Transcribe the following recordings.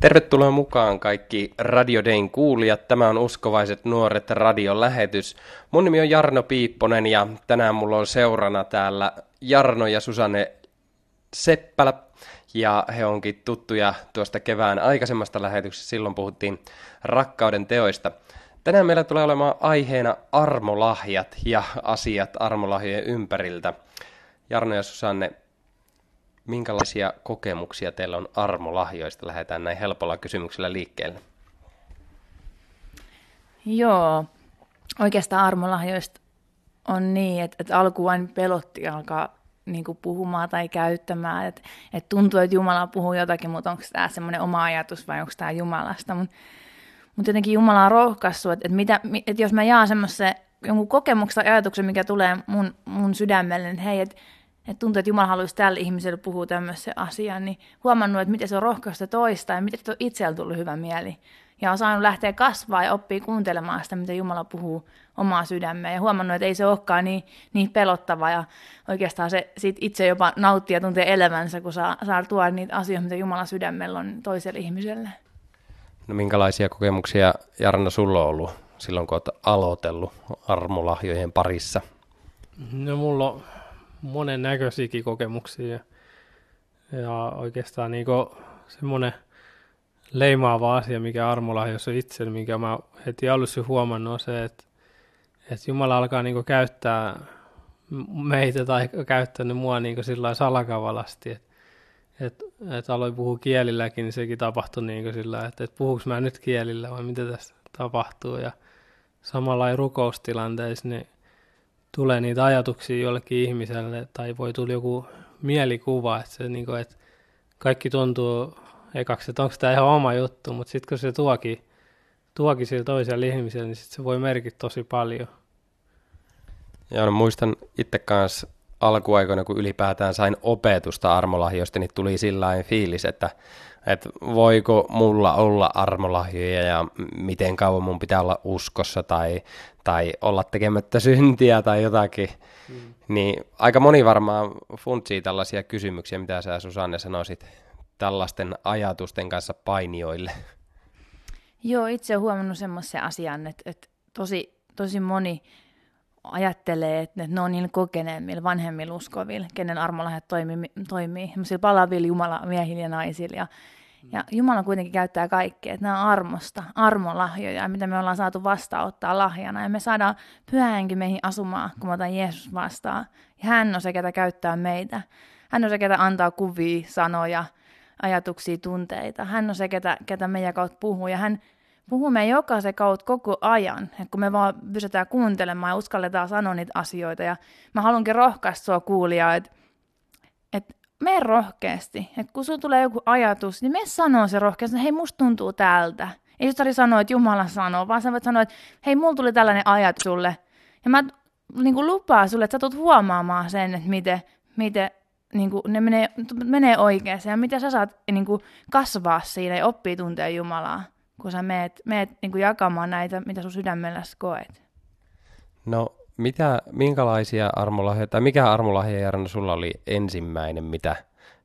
Tervetuloa mukaan kaikki Radio Dayn kuulijat. Tämä on Uskovaiset nuoret radion lähetys. Mun nimi on Jarno Piipponen ja tänään mulla on seurana täällä Jarno ja Susanne Seppälä. Ja he onkin tuttuja tuosta kevään aikaisemmasta lähetyksestä. Silloin puhuttiin rakkauden teoista. Tänään meillä tulee olemaan aiheena armolahjat ja asiat armolahjojen ympäriltä. Jarno ja Susanne, minkälaisia kokemuksia teillä on armolahjoista? Lähdetään näin helpolla kysymyksellä liikkeelle. Joo, oikeastaan armolahjoista on niin, että, että alku vain pelotti alkaa niin kuin puhumaan tai käyttämään. Että, että tuntuu, että Jumala puhuu jotakin, mutta onko tämä semmoinen oma ajatus vai onko tämä Jumalasta. Mutta mut jotenkin Jumala on rohkaissut, että, että, mitä, että jos mä jaan semmoisen jonkun kokemuksen tai ajatuksen, mikä tulee mun, mun sydämelle, niin hei, että että tuntuu, että Jumala haluaisi tälle ihmiselle puhua tämmöisen asian, niin huomannut, että miten se on rohkaista toista ja miten se on itsellä tullut hyvä mieli. Ja on saanut lähteä kasvaa ja oppia kuuntelemaan sitä, mitä Jumala puhuu omaa sydämeen. Ja huomannut, että ei se olekaan niin, niin pelottava ja oikeastaan se sit itse jopa nauttii ja tuntee elämänsä, kun saa, saa tuoda niitä asioita, mitä Jumala sydämellä on toiselle ihmiselle. No minkälaisia kokemuksia, Jarno, sulla on ollut silloin, kun olet aloitellut armolahjojen parissa? No mulla on monen näköisiäkin kokemuksia. Ja oikeastaan niin semmoinen leimaava asia, mikä armolahjoissa itse, mikä mä heti alussa huomannut, on se, että, että Jumala alkaa niin käyttää meitä tai käyttänyt mua niin sillä salakavalasti, että et, et aloin puhua kielilläkin, niin sekin tapahtui niin sillä että et puhuuko mä nyt kielillä vai mitä tässä tapahtuu. Ja samalla rukoustilanteissa, niin tulee niitä ajatuksia jollekin ihmiselle tai voi tulla joku mielikuva, että, se, niin kuin, että kaikki tuntuu ekaksi, että onko tämä ihan oma juttu, mutta sitten kun se tuokin, tuokin sille toiselle ihmiselle, niin sit se voi merkitä tosi paljon. Ja no, muistan itse kanssa alkuaikoina, kun ylipäätään sain opetusta armolahjoista, niin tuli sillä fiilis, että, että voiko mulla olla armolahjoja ja miten kauan mun pitää olla uskossa tai, tai olla tekemättä syntiä tai jotakin. Mm. Niin aika moni varmaan funtsii tällaisia kysymyksiä, mitä sä Susanne sanoisit tällaisten ajatusten kanssa painioille. Joo, itse olen huomannut semmoisen asian, että, että tosi, tosi moni ajattelee, että ne on niin kokeneemmilla, vanhemmilla uskovilla, kenen armolahjat toimii, toimii palavilla Jumala miehillä ja naisilla. Ja, ja Jumala kuitenkin käyttää kaikkea, että nämä on armosta, armolahjoja, mitä me ollaan saatu vastaanottaa lahjana. Ja me saadaan pyhänkin meihin asumaan, kun me otan Jeesus vastaan. Ja hän on se, ketä käyttää meitä. Hän on se, ketä antaa kuvia, sanoja, ajatuksia, tunteita. Hän on se, ketä, ketä meidän kautta puhuu. Ja hän puhumme jokaisen kautta koko ajan, että kun me vaan pysytään kuuntelemaan ja uskalletaan sanoa niitä asioita. Ja mä haluankin rohkaista sua kuulijaa, että, että mene rohkeasti. Että kun sulla tulee joku ajatus, niin me sanoo se rohkeasti, että hei, musta tuntuu tältä. Ei tarvitse sanoa, että Jumala sanoo, vaan sä voit sanoa, että hei, mulla tuli tällainen ajatus sulle. Ja mä niin kuin lupaan sulle, että sä tulet huomaamaan sen, että miten, miten niin kuin, ne menee, menee oikeaan ja miten sä saat niin kuin, kasvaa siinä ja oppia tuntea Jumalaa kun sä meet, meet niin kuin jakamaan näitä, mitä sun sydämelläsi koet? No, mitä, minkälaisia armolahjoja, tai mikä armolahja, Jarno, sulla oli ensimmäinen, mitä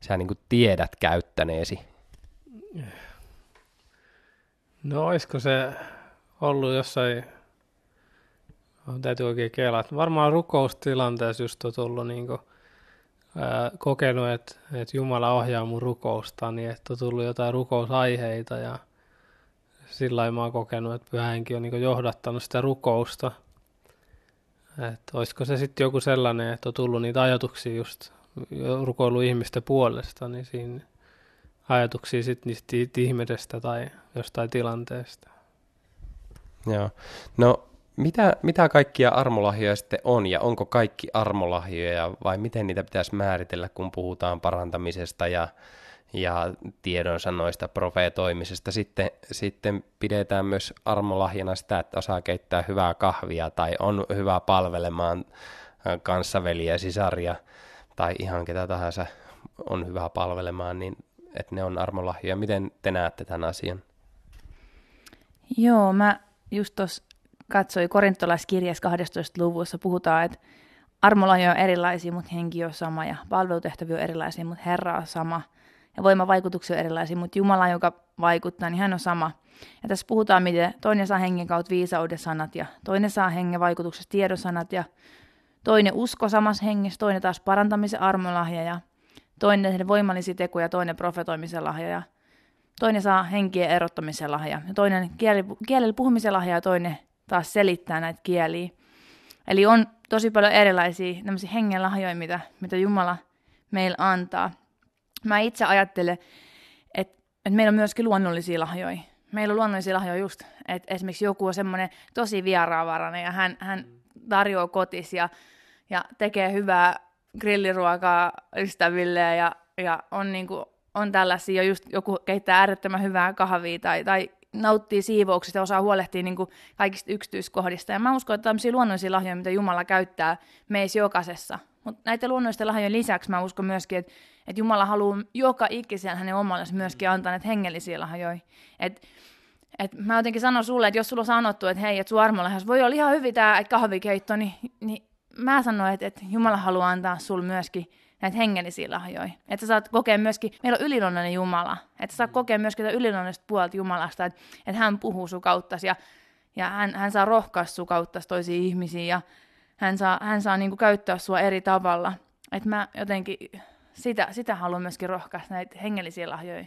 sä niin kuin tiedät käyttäneesi? No, olisiko se ollut jossain, täytyy oikein kelaa, varmaan rukoustilanteessa just on tullut niin kuin, ää, kokenut, että, että Jumala ohjaa mun rukousta, niin että on tullut jotain rukousaiheita ja sillä lailla mä oon kokenut, että pyhänkin on niin johdattanut sitä rukousta. Että olisiko se sitten joku sellainen, että on tullut niitä ajatuksia just rukoilu ihmisten puolesta, niin siinä ajatuksia sitten niistä ihmisestä tai jostain tilanteesta. Joo. No mitä, mitä kaikkia armolahjoja sitten on ja onko kaikki armolahjoja vai miten niitä pitäisi määritellä, kun puhutaan parantamisesta ja ja tiedonsanoista profeetoimisesta. Sitten, sitten pidetään myös armolahjana sitä, että osaa keittää hyvää kahvia tai on hyvä palvelemaan kanssaveliä, sisaria tai ihan ketä tahansa on hyvä palvelemaan, niin että ne on armolahjoja. Miten te näette tämän asian? Joo, mä just tuossa katsoin korintolaiskirjassa 12. luvussa puhutaan, että armolahjoja on erilaisia, mutta henki on sama ja palvelutehtäviä on erilaisia, mutta Herra on sama – ja voimavaikutuksia on erilaisia, mutta Jumala, joka vaikuttaa, niin hän on sama. Ja tässä puhutaan, miten toinen saa hengen kautta viisauden sanat ja toinen saa hengen vaikutuksesta tiedosanat ja toinen usko samassa hengessä, toinen taas parantamisen armolahja ja toinen voimallisia tekoja, toinen profetoimisen lahja ja toinen saa henkien erottamisen lahja ja toinen kieli, kielellä puhumisen lahja ja toinen taas selittää näitä kieliä. Eli on tosi paljon erilaisia hengen lahjoja, mitä, mitä Jumala meillä antaa. Mä itse ajattelen, että, että meillä on myöskin luonnollisia lahjoja. Meillä on luonnollisia lahjoja just, että esimerkiksi joku on semmoinen tosi vieraanvarainen ja hän, hän tarjoaa kotis ja, ja tekee hyvää grilliruokaa ystäville ja, ja on, niin kuin, on tällaisia, just joku keittää äärettömän hyvää kahvia tai, tai nauttii siivouksesta ja osaa huolehtia niin kuin kaikista yksityiskohdista. Ja mä uskon, että tämmöisiä luonnollisia lahjoja, mitä Jumala käyttää meissä jokaisessa. Mutta näiden luonnollisten lahjojen lisäksi mä uskon myöskin, että, että Jumala haluaa joka ikisen hänen omalle myöskin antaa näitä hengellisiä lahjoja. Et, et mä jotenkin sanon sulle, että jos sulla on sanottu, että hei, että sun armolahjas voi olla ihan hyvin tämä kahvikeitto, niin, niin mä sanoin, että, että Jumala haluaa antaa sulle myöskin näitä hengellisiä lahjoja. Että sä saat kokea myöskin, meillä on yliluonnollinen Jumala, että sä saat kokea myöskin tätä yliluonnollista puolta Jumalasta, että, että hän puhuu sun kautta ja, ja hän, hän saa rohkaista sun kautta toisiin ihmisiin ja hän saa, hän saa niin kuin käyttää sua eri tavalla. Että mä jotenkin sitä, sitä haluan myöskin rohkaista näitä hengellisiä lahjoja.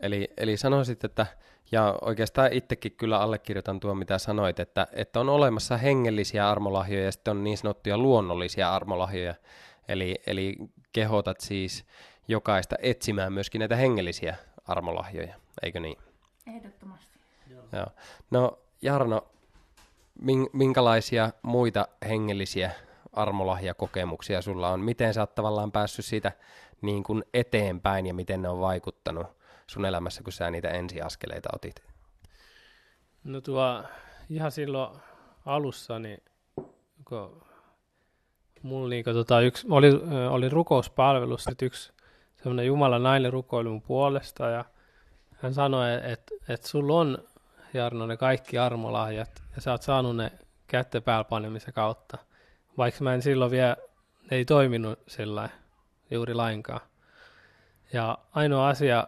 Eli, eli sanoisit, että, ja oikeastaan itsekin kyllä allekirjoitan tuo, mitä sanoit, että, että on olemassa hengellisiä armolahjoja ja sitten on niin sanottuja luonnollisia armolahjoja. Eli, eli kehotat siis jokaista etsimään myöskin näitä hengellisiä armolahjoja, eikö niin? Ehdottomasti. Joo. No Jarno, minkälaisia muita hengellisiä armolahjakokemuksia sulla on? Miten sä oot tavallaan päässyt siitä niin kuin eteenpäin ja miten ne on vaikuttanut sun elämässä, kun sä niitä ensiaskeleita otit? No tuo ihan silloin alussa, niin kun mulla niin tota, yksi, oli, oli rukouspalvelus, että yksi semmoinen Jumalan nainen rukoili mun puolesta ja hän sanoi, että, että sulla on Jarno ne kaikki armolahjat ja sä oot saanut ne kätte panemisen kautta. Vaikka mä en silloin vielä, ne ei toiminut sillä juuri lainkaan. Ja ainoa asia,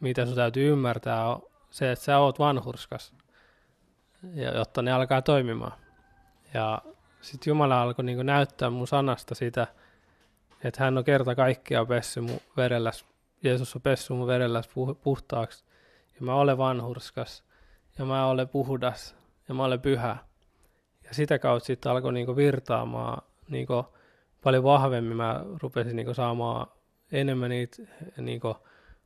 mitä sun täytyy ymmärtää, on se, että sä oot vanhurskas, ja, jotta ne alkaa toimimaan. Ja sitten Jumala alkoi niin näyttää mun sanasta sitä, että hän on kerta kaikkiaan pessy mun verelläs, Jeesus on pessy mun verelläs puhtaaksi, ja mä olen vanhurskas, ja mä olen puhdas, ja mä olen pyhä. Ja sitä kautta sitten alkoi niin virtaamaan niin paljon vahvemmin, mä rupesin niin saamaan enemmän niitä niin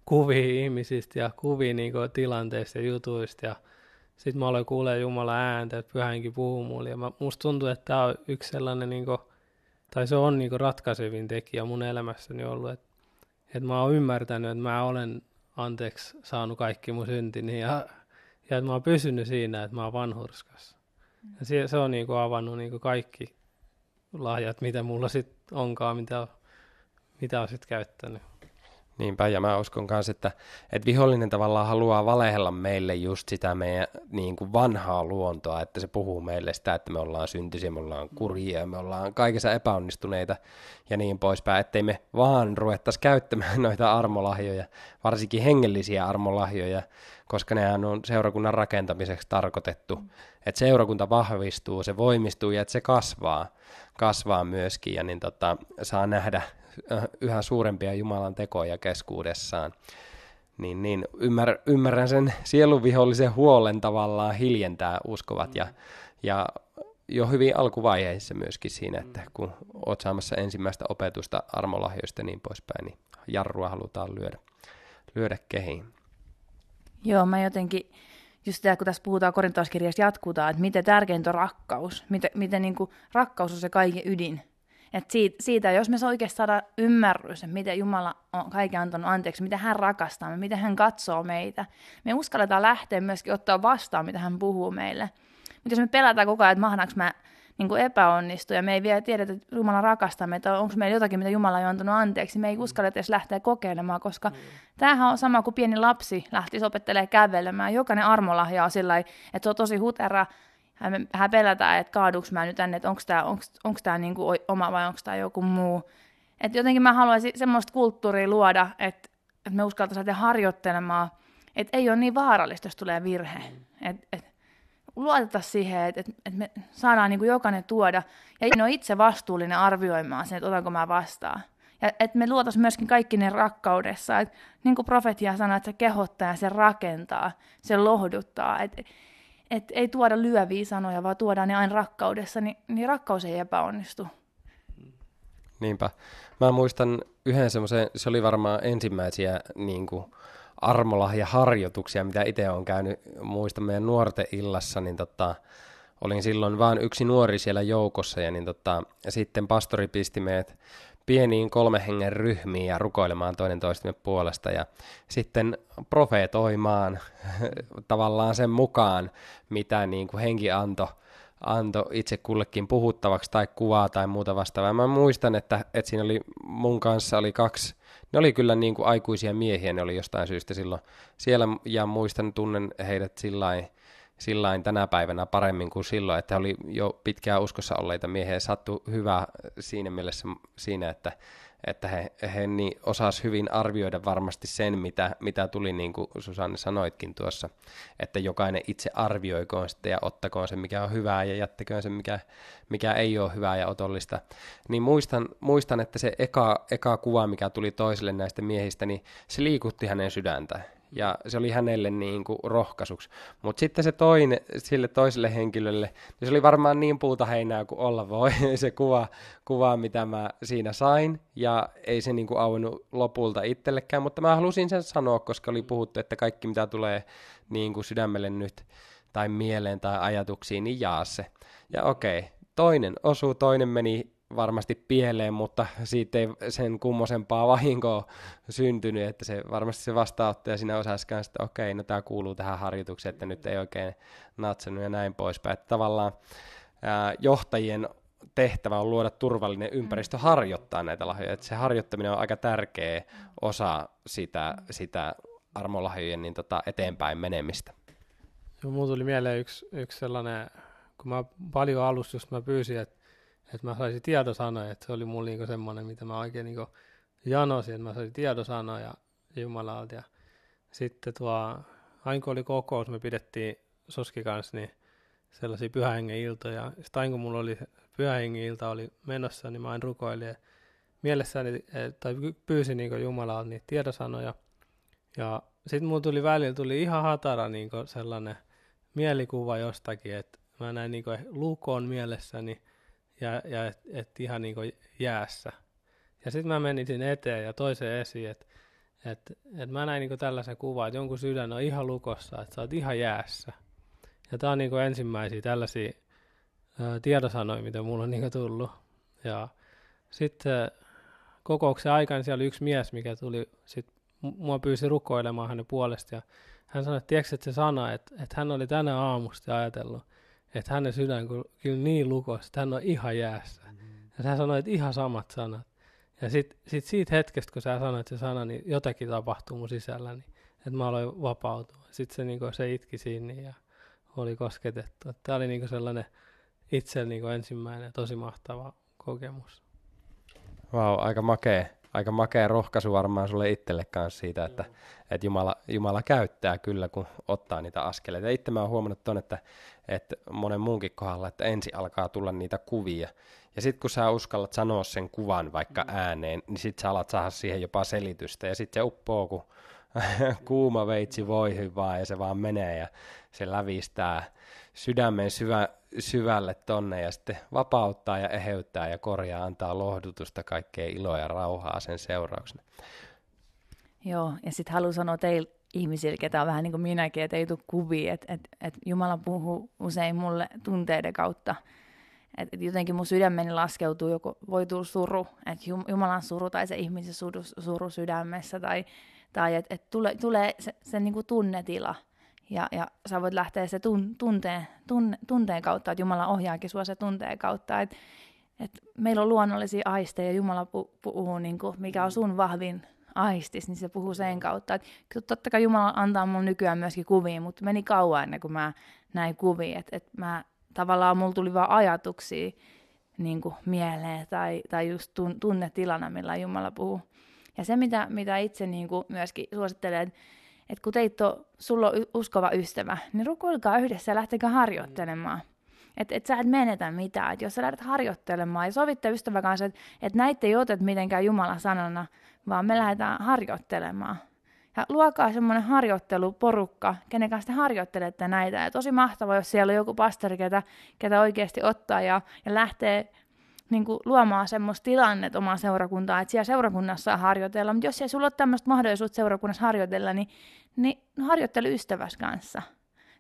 kuvia ihmisistä ja kuvia niin tilanteista ja jutuista, ja sitten mä aloin kuulee Jumala ääntä, että pyhänkin puhuu mulle. Ja mä, musta tuntuu, että tämä on yksi sellainen, niin kuin, tai se on niin kuin ratkaisevin tekijä mun elämässäni ollut, että, että mä oon ymmärtänyt, että mä olen anteeksi saanut kaikki mun syntini ja, ja että mä oon pysynyt siinä, että mä oon vanhurskas. Ja se, se on niin kuin avannut niin kuin kaikki lahjat, mitä mulla sitten onkaan, mitä, mitä on sitten käyttänyt. Niinpä, ja mä uskon myös, että, että vihollinen tavallaan haluaa valehella meille just sitä meidän niin kuin vanhaa luontoa, että se puhuu meille sitä, että me ollaan syntisiä, me ollaan kurjia, me ollaan kaikessa epäonnistuneita ja niin poispäin, ettei me vaan ruvettaisi käyttämään noita armolahjoja, varsinkin hengellisiä armolahjoja, koska nehän on seurakunnan rakentamiseksi tarkoitettu, että seurakunta vahvistuu, se voimistuu ja että se kasvaa, kasvaa myöskin ja niin tota, saa nähdä Äh, yhä suurempia Jumalan tekoja keskuudessaan, niin, niin ymmär, ymmärrän sen sielunvihollisen huolen tavallaan hiljentää uskovat ja, ja jo hyvin alkuvaiheissa myöskin siinä, että kun oot saamassa ensimmäistä opetusta armolahjoista ja niin poispäin, niin jarrua halutaan lyödä, lyödä kehiin. Joo, mä jotenkin, just tämä, kun tässä puhutaan korintauskirjassa jatkutaan, että miten tärkeintä on rakkaus, miten, miten niin kuin rakkaus on se kaiken ydin, et siitä, siitä, jos me oikeasti saada ymmärrys, että miten Jumala on kaiken antanut anteeksi, miten hän rakastaa miten hän katsoo meitä, me uskalletaan lähteä myöskin ottaa vastaan, mitä hän puhuu meille. Mutta jos me pelätään koko ajan, että mahdanko mä niin kuin epäonnistu ja me ei vielä tiedä, että Jumala rakastaa meitä, onko meillä jotakin, mitä Jumala on antanut anteeksi, me ei uskalla edes lähteä kokeilemaan, koska mm. tämähän on sama kuin pieni lapsi lähtisi opettelemaan kävelemään. Jokainen armolahja on sillä että se on tosi hutera, hän, pelätään, että kaaduks mä nyt tänne, että onko tämä onks, onks tää niinku oma vai onko tämä joku muu. Et jotenkin mä haluaisin semmoista kulttuuria luoda, että että me uskaltaisiin lähteä harjoittelemaan, että ei ole niin vaarallista, jos tulee virhe. Että et, luoteta siihen, että et, et me saadaan niin kuin jokainen tuoda, ja en ole itse vastuullinen arvioimaan sen, että otanko mä vastaan. Ja että me luotaisiin myöskin kaikki ne rakkaudessa. Et, niin kuin profetia sanoo, että se kehottaa ja se rakentaa, se lohduttaa. Että et ei tuoda lyöviä sanoja, vaan tuodaan ne aina rakkaudessa, niin, niin rakkaus ei epäonnistu. Niinpä. Mä muistan yhden semmoisen, se oli varmaan ensimmäisiä niin kuin, armolahja-harjoituksia, mitä itse olen käynyt, muistan meidän nuorten illassa, niin tota, olin silloin vain yksi nuori siellä joukossa, ja, niin tota, ja sitten pastori pisti meidät pieniin kolme hengen ryhmiin ja rukoilemaan toinen toistemme puolesta ja sitten profeetoimaan tavallaan sen mukaan, mitä niin kuin henki antoi anto itse kullekin puhuttavaksi tai kuvaa tai muuta vastaavaa. Mä muistan, että, että siinä oli mun kanssa oli kaksi, ne oli kyllä niin kuin aikuisia miehiä, ne oli jostain syystä silloin siellä ja muistan, tunnen heidät sillain, sillain tänä päivänä paremmin kuin silloin, että oli jo pitkään uskossa olleita miehiä. Sattu hyvä siinä mielessä siinä, että, että he, he niin osas hyvin arvioida varmasti sen, mitä, mitä tuli, niin kuin Susanne sanoitkin tuossa, että jokainen itse arvioikoon sitten ja ottakoon sen, mikä on hyvää ja jättäköön sen, mikä, mikä ei ole hyvää ja otollista. Niin muistan, muistan että se eka, eka kuva, mikä tuli toiselle näistä miehistä, niin se liikutti hänen sydäntä ja se oli hänelle niin kuin rohkaisuksi. Mutta sitten se toinen, sille toiselle henkilölle, niin se oli varmaan niin puuta heinää kuin olla voi, se kuva, kuva, mitä mä siinä sain, ja ei se niin kuin auennut lopulta itsellekään, mutta mä halusin sen sanoa, koska oli puhuttu, että kaikki mitä tulee niin kuin sydämelle nyt, tai mieleen tai ajatuksiin, niin jaa se. Ja okei, toinen osuu, toinen meni varmasti pieleen, mutta siitä ei sen kummosempaa vahinkoa syntynyt, että se varmasti se vastaanottaja siinä osasi kanssa, että okei, no tämä kuuluu tähän harjoitukseen, että nyt ei oikein natsannut ja näin poispäin. Että tavallaan ää, johtajien tehtävä on luoda turvallinen ympäristö mm. harjoittaa näitä lahjoja. Että se harjoittaminen on aika tärkeä osa sitä, sitä armolahjojen niin tota, eteenpäin menemistä. Joo, mulla tuli mieleen yksi, yksi sellainen, kun mä paljon alussa just mä pyysin, että että mä saisin tiedosanoja, että se oli mulla niinku semmoinen, mitä mä oikein niinku janosin, että mä saisin tiedosanoja Jumalalta. Ja sitten tuo, aina kun oli kokous, me pidettiin Soski kanssa, niin sellaisia pyhähengen iltoja. Sitten aina kun mulla oli pyhähengen ilta oli menossa, niin mä aina rukoilin mielessäni, tai pyysin niin Jumalalta niitä tiedosanoja. Ja sitten mulla tuli välillä tuli ihan hatara niin sellainen mielikuva jostakin, että mä näin niin lukon mielessäni, ja, ja et, et ihan niin kuin jäässä. Ja sitten mä menin sinne eteen ja toiseen esiin, että et, et mä näin niin tällaisen kuvan, että jonkun sydän on ihan lukossa, että sä oot ihan jäässä. Ja tää on niin ensimmäisiä tällaisia ää, tiedosanoja, mitä mulla on niin tullut. Ja sitten kokouksen aikana siellä oli yksi mies, mikä tuli, sit mua pyysi rukoilemaan hänen puolesta. Ja hän sanoi, että tiedätkö, että se sana, että, että hän oli tänä aamusta ajatellut, että hänen sydän kyllä niin lukossa, että hän on ihan jäässä. Mm-hmm. Ja hän sanoi, että ihan samat sanat. Ja sitten sit siitä hetkestä, kun sä sanoit se sana, niin jotakin tapahtuu mun sisällä, niin että mä aloin vapautua. Sitten se, niin se itki siinä ja oli kosketettu. Tämä oli niin sellainen itse niin ensimmäinen tosi mahtava kokemus. Vau, wow, aika makea aika makea rohkaisu varmaan sulle itselle kanssa siitä, että, että Jumala, Jumala käyttää kyllä, kun ottaa niitä askeleita. Ja itse mä oon huomannut ton, että, että monen muunkin kohdalla, että ensin alkaa tulla niitä kuvia. Ja sitten kun sä uskallat sanoa sen kuvan vaikka mm. ääneen, niin sitten sä alat saada siihen jopa selitystä. Ja sitten se uppoo, kun kuuma veitsi voi vaan ja se vaan menee ja se lävistää sydämen syvä, syvälle tonne ja sitten vapauttaa ja eheyttää ja korjaa, antaa lohdutusta, kaikkea iloa ja rauhaa sen seurauksena. Joo, ja sitten haluan sanoa teille ihmisille, ketä on vähän niin kuin minäkin, että ei tule kuvia, että et, et Jumala puhuu usein mulle tunteiden kautta. Että et jotenkin mun sydämeni laskeutuu, joku voi tulla suru, että Jumalan suru tai se ihmisen suru, suru sydämessä, tai, tai että et tule, tulee se, se niin kuin tunnetila – ja, ja sä voit lähteä se tun, tunteen, tunne, tunteen kautta, että Jumala ohjaakin sua se tunteen kautta. Että et meillä on luonnollisia aisteja, Jumala puhuu, niin kuin, mikä on sun vahvin aistis, niin se puhuu sen kautta. Et, totta kai Jumala antaa mun nykyään myöskin kuvia, mutta meni kauan ennen kuin mä näin kuvia. Että et mä tavallaan mulla tuli vaan ajatuksia niin kuin mieleen tai, tai just tun, tunnetilana, millä Jumala puhuu. Ja se, mitä, mitä itse niin kuin myöskin suosittelen, että että kun teit on, sulla on uskova ystävä, niin rukoilkaa yhdessä ja lähtekää harjoittelemaan. Että et sä et menetä mitään. Et jos sä lähdet harjoittelemaan ja sovitte ystävän kanssa, että et näitä ei otet mitenkään Jumalan sanana, vaan me lähdetään harjoittelemaan. Ja luokaa semmoinen harjoitteluporukka, kenen kanssa te harjoittelette näitä. Ja tosi mahtavaa, jos siellä on joku pastori, ketä, ketä oikeasti ottaa ja, ja lähtee niin kuin luomaan semmoista tilannetta omaa seurakuntaa, että siellä seurakunnassa harjoitella, mutta jos ei sulla ole tämmöistä mahdollisuutta seurakunnassa harjoitella, niin, niin harjoittele ystäväs kanssa.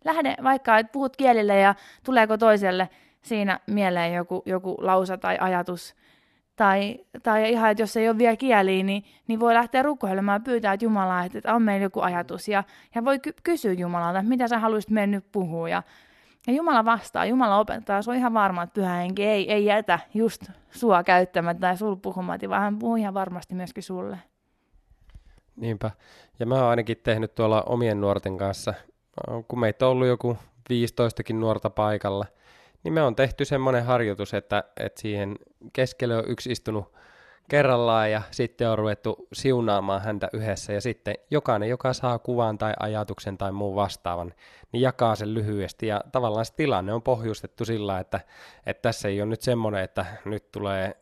Lähde vaikka, että puhut kielille ja tuleeko toiselle siinä mieleen joku, joku lausa tai ajatus, tai, tai ihan, että jos ei ole vielä kieliä, niin, niin voi lähteä rukoilemaan ja pyytää että Jumalaa, että, on meillä joku ajatus. Ja, ja voi ky- kysyä Jumalalta, että mitä sä haluaisit meidän nyt puhua. Ja, ja Jumala vastaa, Jumala opettaa, se on ihan varma, että pyhä henki ei, ei jätä just sua käyttämättä tai sul puhumatta, vaan hän puhuu ihan varmasti myöskin sulle. Niinpä. Ja mä oon ainakin tehnyt tuolla omien nuorten kanssa, kun meitä on ollut joku 15kin nuorta paikalla, niin me on tehty semmoinen harjoitus, että, että siihen keskelle on yksi istunut kerrallaan ja sitten on ruvettu siunaamaan häntä yhdessä. Ja sitten jokainen, joka saa kuvan tai ajatuksen tai muun vastaavan, niin jakaa sen lyhyesti. Ja tavallaan se tilanne on pohjustettu sillä, että, että tässä ei ole nyt semmoinen, että nyt tulee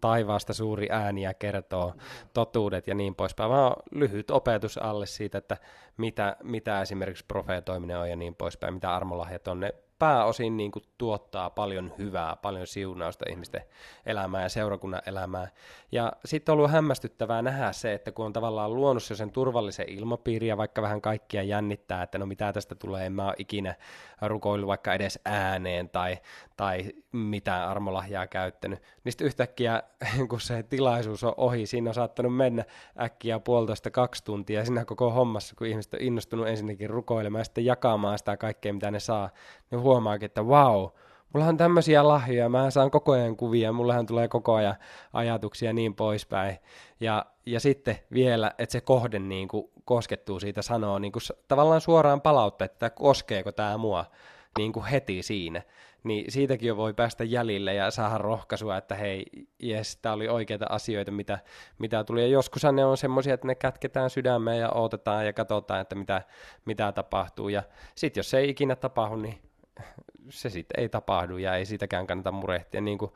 taivaasta suuri ääni ja kertoo totuudet ja niin poispäin, vaan lyhyt opetus alle siitä, että mitä, mitä esimerkiksi profeetoiminen on ja niin poispäin, mitä armolahjat on, ne pääosin niin kuin tuottaa paljon hyvää, paljon siunausta ihmisten elämään ja seurakunnan elämään. Ja sitten on ollut hämmästyttävää nähdä se, että kun on tavallaan luonut sen turvallisen ilmapiiri ja vaikka vähän kaikkia jännittää, että no mitä tästä tulee, en mä ole ikinä rukoillut vaikka edes ääneen tai, tai mitään armolahjaa käyttänyt, niin sitten yhtäkkiä kun se tilaisuus on ohi, siinä on saattanut mennä äkkiä puolitoista kaksi tuntia siinä koko hommassa, kun ihmiset on innostunut ensinnäkin rukoilemaan ja sitten jakamaan sitä kaikkea, mitä ne saa, niin huomaakin, että wow, mulla on tämmöisiä lahjoja, mä saan koko ajan kuvia, mullahan tulee koko ajan ajatuksia ja niin poispäin. Ja, ja sitten vielä, että se kohde niin kuin koskettuu siitä sanoo niin kuin tavallaan suoraan palautta, että koskeeko tämä mua niin kuin heti siinä. Niin siitäkin jo voi päästä jäljille ja saada rohkaisua, että hei, jes, tämä oli oikeita asioita, mitä, mitä tuli. Ja joskus ne on semmoisia, että ne kätketään sydämeen ja odotetaan ja katsotaan, että mitä, mitä tapahtuu. Ja sitten jos se ei ikinä tapahdu, niin se sitten ei tapahdu ja ei siitäkään kannata murehtia. Niin kuin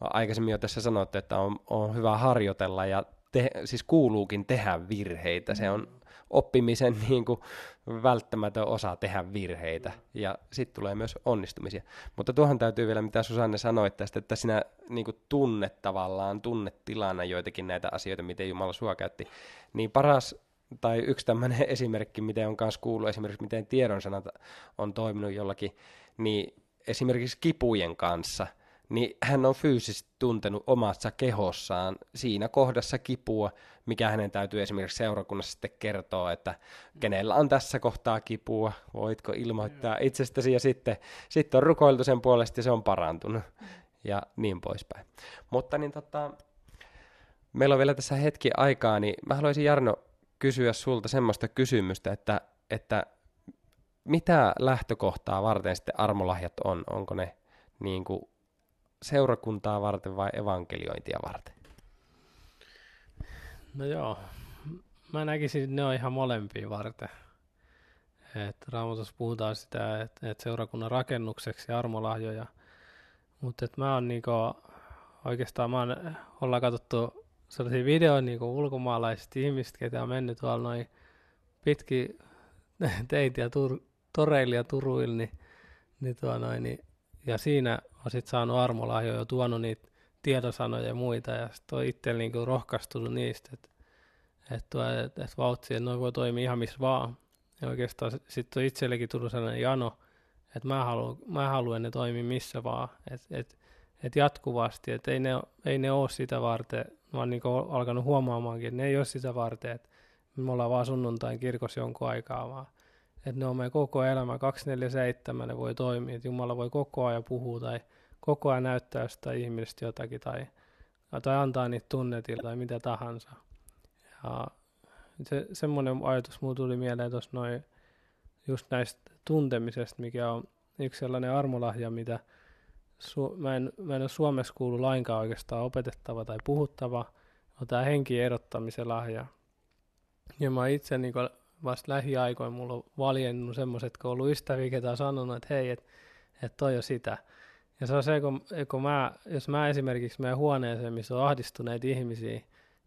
aikaisemmin jo tässä sanoitte, että on, on hyvä harjoitella ja te, siis kuuluukin tehdä virheitä. Se on oppimisen niin kuin välttämätön osa tehdä virheitä ja sitten tulee myös onnistumisia. Mutta tuohon täytyy vielä, mitä Susanne sanoi tästä, että sinä niin kuin tunnet tavallaan, tunnet tilana joitakin näitä asioita, miten Jumala sua käytti, niin paras tai yksi tämmöinen esimerkki, miten on myös kuullut, esimerkiksi miten tiedonsanat on toiminut jollakin, niin esimerkiksi kipujen kanssa, niin hän on fyysisesti tuntenut omassa kehossaan siinä kohdassa kipua, mikä hänen täytyy esimerkiksi seurakunnassa sitten kertoa, että kenellä on tässä kohtaa kipua, voitko ilmoittaa itsestäsi, ja sitten, sitten on rukoiltu sen puolesta ja se on parantunut, ja niin poispäin. Mutta niin tota, meillä on vielä tässä hetki aikaa, niin mä haluaisin Jarno kysyä sulta semmoista kysymystä, että, että mitä lähtökohtaa varten sitten armolahjat on? Onko ne niin kuin seurakuntaa varten vai evankeliointia varten? No joo, mä näkisin, että ne on ihan molempia varten. Et Raamatussa puhutaan sitä, että et seurakunnan rakennukseksi armolahjoja, mutta mä oon niinku, oikeastaan mä oon, ollaan katsottu sellaisia videoita niinku ulkomaalaisista ihmisistä, ketä on mennyt tuolla noin pitki teitä ja tur- toreilla ja turuilla, niin, niin, tuo noin, niin ja siinä on sitten saanut armolahjoja ja tuonut niitä tietosanoja ja muita, ja sitten on itse niinku rohkaistunut niistä, että et, et, et vautsi, että noin voi toimia ihan missä vaan. Ja oikeastaan sitten on itsellekin tullut sellainen jano, että mä haluan, mä haluan ne toimia missä vaan, että et, et jatkuvasti, että ei ne, ei ne ole sitä varten, mä oon niinku alkanut huomaamaankin, että ne ei ole sitä varten, että me ollaan vaan sunnuntain kirkossa jonkun aikaa, vaan että ne on meidän koko elämä, 247 ne voi toimia, että Jumala voi koko ajan puhua tai koko ajan näyttää sitä ihmistä jotakin tai, tai antaa niitä tunnetilla tai mitä tahansa. Ja se, semmoinen ajatus muu tuli mieleen tuossa noin just näistä tuntemisesta, mikä on yksi sellainen armolahja, mitä su- mä, en, mä en ole Suomessa kuullut lainkaan oikeastaan opetettava tai puhuttava, on tämä henki erottamisen lahja. Ja mä itse niin vasta lähiaikoin mulla on valjennut semmoiset, kun on ollut ystäviä, ketä on sanonut, että hei, että et toi on sitä. Ja se on se, kun, kun mä, jos mä esimerkiksi menen huoneeseen, missä on ahdistuneita ihmisiä,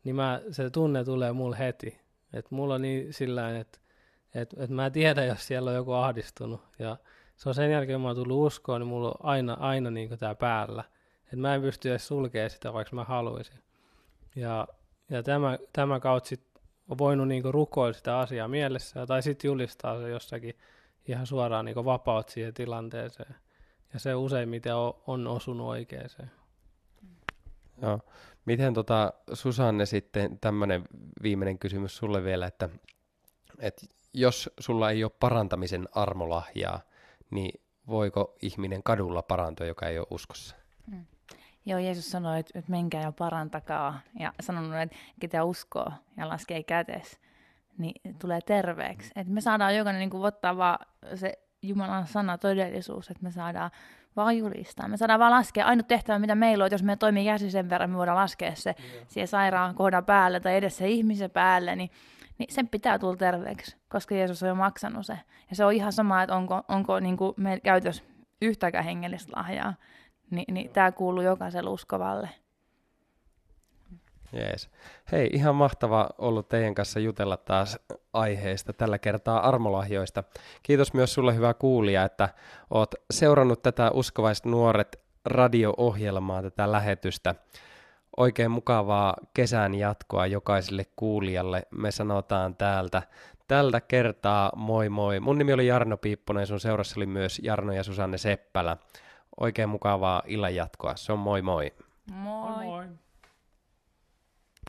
niin mä, se tunne tulee mulle heti. Että mulla on niin sillä että et, et mä tiedän, jos siellä on joku ahdistunut. Ja se on sen jälkeen, kun mä oon tullut uskoon, niin mulla on aina, aina niin tää päällä. Että mä en pysty edes sulkemaan sitä, vaikka mä haluaisin. Ja, ja tämä, tämä kautta sit on voinut niin rukoilla sitä asiaa mielessä, tai sitten julistaa se jossakin ihan suoraan niin vapaut siihen tilanteeseen. Ja se useimmiten on, on osunut oikeeseen. Joo. Miten tota, Susanne sitten, tämmöinen viimeinen kysymys sulle vielä, että, että jos sulla ei ole parantamisen armolahjaa, niin voiko ihminen kadulla parantua, joka ei ole uskossa? Mm. Joo, Jeesus sanoi, että, että menkää ja parantakaa. Ja sanonut, että ketä uskoo ja laskee kätes, niin tulee terveeksi. Että me saadaan jokainen niin kuin, ottaa vaan se Jumalan sana todellisuus, että me saadaan vaan julistaa. Me saadaan vaan laskea. Ainut tehtävä, mitä meillä on, että jos me toimii käsi sen verran, me voidaan laskea se yeah. siihen sairaan kohdan päälle tai edes se ihmisen päälle, niin, niin sen pitää tulla terveeksi, koska Jeesus on jo maksanut se. Ja se on ihan sama, että onko, onko niin kuin meillä käytössä yhtäkään hengellistä lahjaa. Ni, niin tämä kuuluu jokaiselle uskovalle. Jees. Hei, ihan mahtava ollut teidän kanssa jutella taas aiheesta, tällä kertaa armolahjoista. Kiitos myös sulle hyvä kuulija, että oot seurannut tätä Uskovaiset nuoret radio-ohjelmaa, tätä lähetystä. Oikein mukavaa kesän jatkoa jokaiselle kuulijalle. Me sanotaan täältä tältä kertaa moi moi. Mun nimi oli Jarno Piipponen, sun seurassa oli myös Jarno ja Susanne Seppälä. Oikein mukavaa illan jatkoa. Se on moi moi. Moi moi. moi.